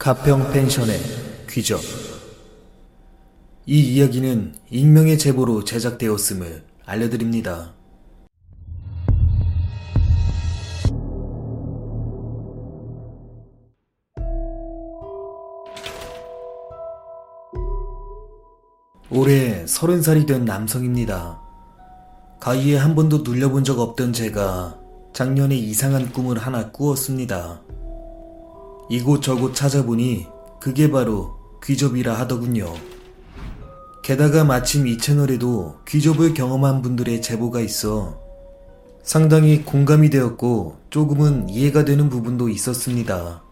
가평 펜션의 귀적 이 이야기는 익명의 제보로 제작되었음을 알려드립니다. 올해 서른 살이 된 남성입니다. 가위에 한 번도 눌려본 적 없던 제가 작년에 이상한 꿈을 하나 꾸었습니다. 이곳저곳 찾아보니 그게 바로 귀접이라 하더군요. 게다가 마침 이 채널에도 귀접을 경험한 분들의 제보가 있어 상당히 공감이 되었고 조금은 이해가 되는 부분도 있었습니다.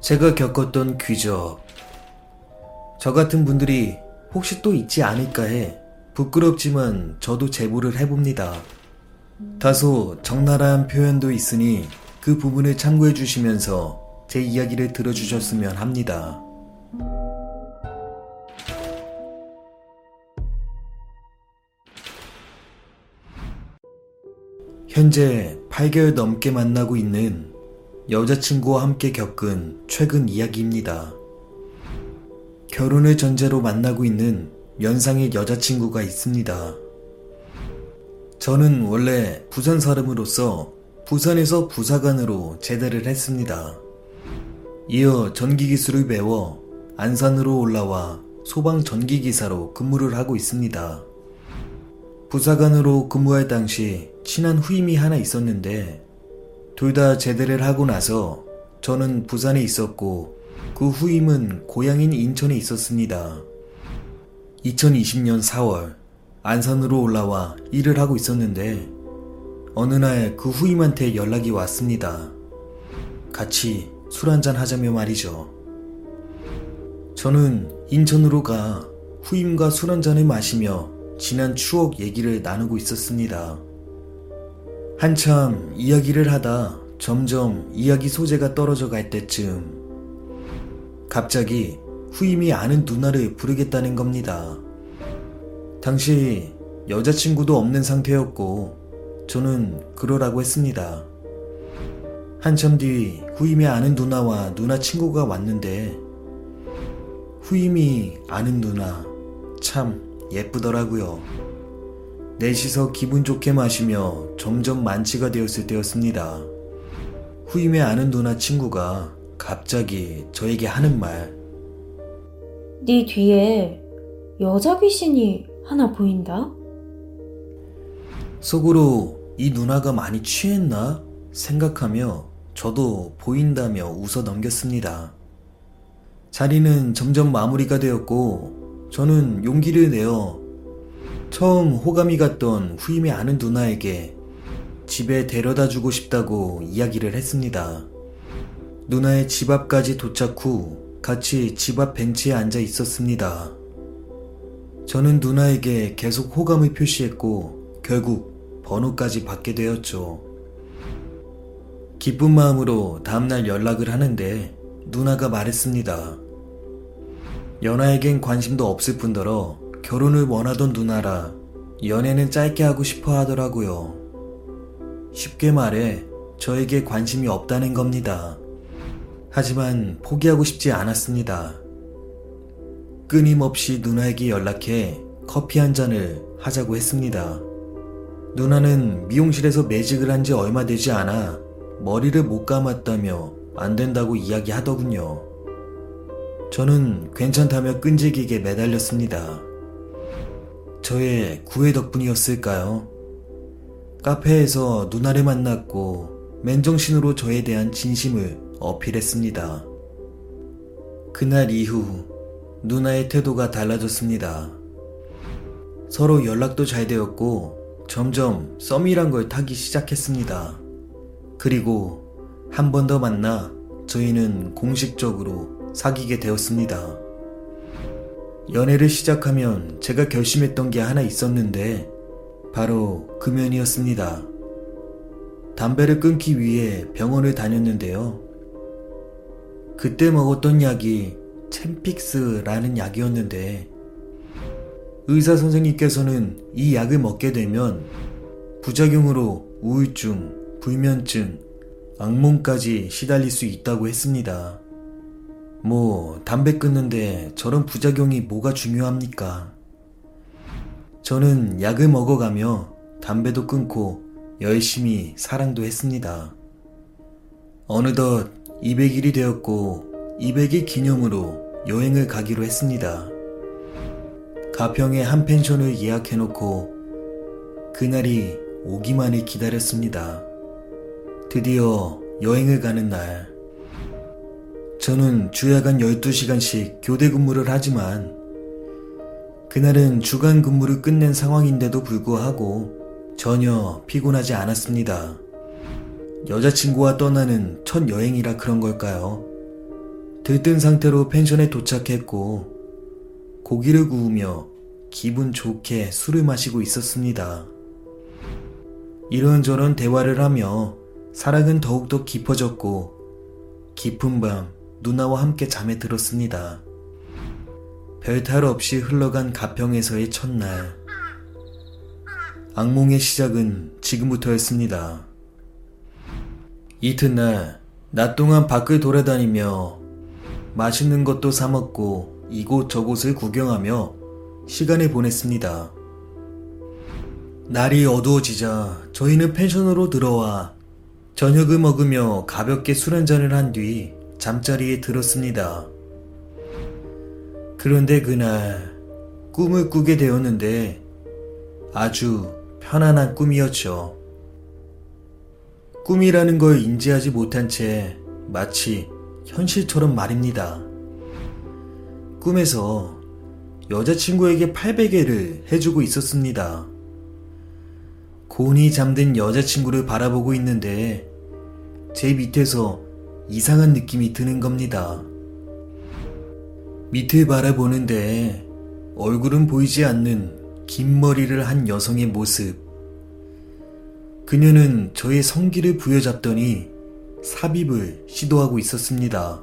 제가 겪었던 귀접. 저 같은 분들이 혹시 또 있지 않을까 해 부끄럽지만 저도 제보를 해봅니다. 다소 적나라한 표현도 있으니 그 부분을 참고해 주시면서 제 이야기를 들어주셨으면 합니다. 현재 8개월 넘게 만나고 있는 여자친구와 함께 겪은 최근 이야기입니다. 결혼을 전제로 만나고 있는 연상의 여자친구가 있습니다. 저는 원래 부산 사람으로서 부산에서 부사관으로 제대를 했습니다. 이어 전기기술을 배워 안산으로 올라와 소방 전기기사로 근무를 하고 있습니다. 부사관으로 근무할 당시 친한 후임이 하나 있었는데 둘 다 제대를 하고 나서 저는 부산에 있었고 그 후임은 고향인 인천에 있었습니다. 2020년 4월 안산으로 올라와 일을 하고 있었는데 어느 날 그 후임한테 연락이 왔습니다. 같이 술 한잔 하자며 말이죠. 저는 인천으로 가 후임과 술 한잔을 마시며 지난 추억 얘기를 나누고 있었습니다. 한참 이야기를 하다 점점 이야기 소재가 떨어져 갈 때쯤 갑자기 후임이 아는 누나를 부르겠다는 겁니다. 당시 여자친구도 없는 상태였고 저는 그러라고 했습니다. 한참 뒤 후임이 아는 누나와 누나 친구가 왔는데 후임이 아는 누나 참 예쁘더라고요. 넷이서 기분 좋게 마시며 점점 만취가 되었을 때였습니다. 후임의 아는 누나 친구가 갑자기 저에게 하는 말. 네 뒤에 여자 귀신이 하나 보인다? 속으로 이 누나가 많이 취했나 생각하며 저도 보인다며 웃어 넘겼습니다. 자리는 점점 마무리가 되었고 저는 용기를 내어 처음 호감이 갔던 후임이 아는 누나에게 집에 데려다 주고 싶다고 이야기를 했습니다. 누나의 집 앞까지 도착 후 같이 집 앞 벤치에 앉아 있었습니다. 저는 누나에게 계속 호감을 표시했고 결국 번호까지 받게 되었죠. 기쁜 마음으로 다음날 연락을 하는데 누나가 말했습니다. 연하에겐 관심도 없을 뿐더러 결혼을 원하던 누나라 연애는 짧게 하고 싶어 하더라고요. 쉽게 말해 저에게 관심이 없다는 겁니다. 하지만 포기하고 싶지 않았습니다. 끊임없이 누나에게 연락해 커피 한 잔을 하자고 했습니다. 누나는 미용실에서 매직을 한 지 얼마 되지 않아 머리를 못 감았다며 안 된다고 이야기하더군요. 저는 괜찮다며 끈질기게 매달렸습니다. 저의 구애 덕분이었을까요? 카페에서 누나를 만났고 맨정신으로 저에 대한 진심을 어필했습니다. 그날 이후 누나의 태도가 달라졌습니다. 서로 연락도 잘 되었고 점점 썸이란 걸 타기 시작했습니다. 그리고 한 번 더 만나 저희는 공식적으로 사귀게 되었습니다. 연애를 시작하면 제가 결심했던 게 하나 있었는데 바로 금연이었습니다. 담배를 끊기 위해 병원을 다녔는데요. 그때 먹었던 약이 챔픽스라는 약이었는데 의사 선생님께서는 이 약을 먹게 되면 부작용으로 우울증, 불면증, 악몽까지 시달릴 수 있다고 했습니다. 뭐, 담배 끊는데 저런 부작용이 뭐가 중요합니까? 저는 약을 먹어가며 담배도 끊고 열심히 사랑도 했습니다. 어느덧 200일이 되었고 200일 기념으로 여행을 가기로 했습니다. 가평의 한 펜션을 예약해놓고 그날이 오기만을 기다렸습니다. 드디어 여행을 가는 날. 저는 주야간 12시간씩 교대 근무를 하지만 그날은 주간 근무를 끝낸 상황인데도 불구하고 전혀 피곤하지 않았습니다. 여자친구와 떠나는 첫 여행이라 그런 걸까요? 들뜬 상태로 펜션에 도착했고 고기를 구우며 기분 좋게 술을 마시고 있었습니다. 이런저런 대화를 하며 사랑은 더욱더 깊어졌고 깊은 밤 누나와 함께 잠에 들었습니다. 별탈 없이 흘러간 가평에서의 첫날. 악몽의 시작은 지금부터였습니다. 이튿날, 낮 동안 밖을 돌아다니며 맛있는 것도 사먹고 이곳 저곳을 구경하며 시간을 보냈습니다. 날이 어두워지자 저희는 펜션으로 들어와 저녁을 먹으며 가볍게 술 한잔을 한 뒤 잠자리에 들었습니다. 그런데 그날 꿈을 꾸게 되었는데 아주 편안한 꿈이었죠. 꿈이라는 걸 인지하지 못한 채 마치 현실처럼 말입니다. 꿈에서 여자친구에게 800개를 해주고 있었습니다. 곤히 잠든 여자친구를 바라보고 있는데 제 밑에서 이상한 느낌이 드는 겁니다. 밑을 바라보는데 얼굴은 보이지 않는 긴 머리를 한 여성의 모습. 그녀는 저의 성기를 부여잡더니 삽입을 시도하고 있었습니다.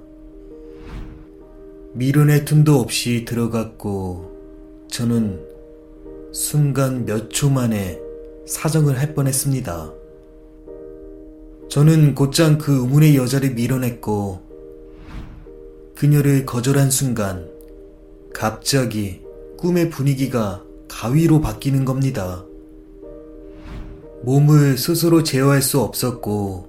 미련의 틈도 없이 들어갔고 저는 순간 몇 초 만에 사정을 할 뻔했습니다. 저는 곧장 그 의문의 여자를 밀어냈고 그녀를 거절한 순간 갑자기 꿈의 분위기가 가위로 바뀌는 겁니다. 몸을 스스로 제어할 수 없었고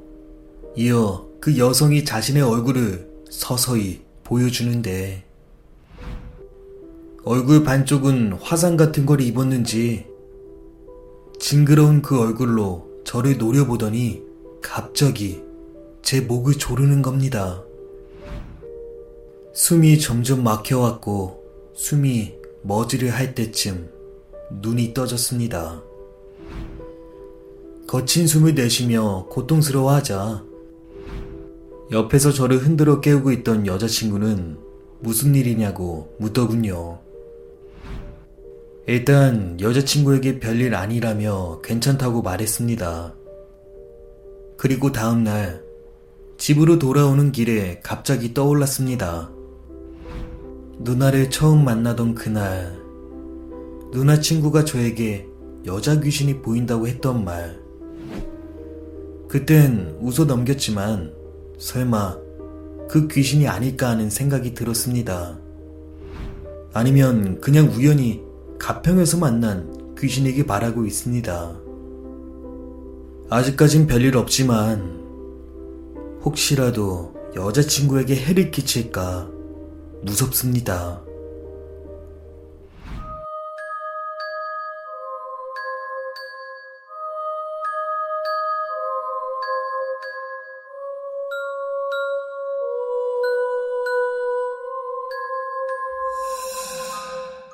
이어 그 여성이 자신의 얼굴을 서서히 보여주는데 얼굴 반쪽은 화상 같은 걸 입었는지 징그러운 그 얼굴로 저를 노려보더니 갑자기 제 목을 조르는 겁니다. 숨이 점점 막혀왔고 숨이 멎으려 할 때쯤 눈이 떠졌습니다. 거친 숨을 내쉬며 고통스러워하자 옆에서 저를 흔들어 깨우고 있던 여자친구는 무슨 일이냐고 묻더군요. 일단 여자친구에게 별일 아니라며 괜찮다고 말했습니다. 그리고 다음날 집으로 돌아오는 길에 갑자기 떠올랐습니다. 누나를 처음 만나던 그날, 누나 친구가 저에게 여자 귀신이 보인다고 했던 말. 그땐 웃어 넘겼지만 설마 그 귀신이 아닐까 하는 생각이 들었습니다. 아니면 그냥 우연히 가평에서 만난 귀신이기 바라고 있습니다. 아직까진 별일 없지만 혹시라도 여자친구에게 해를 끼칠까 무섭습니다.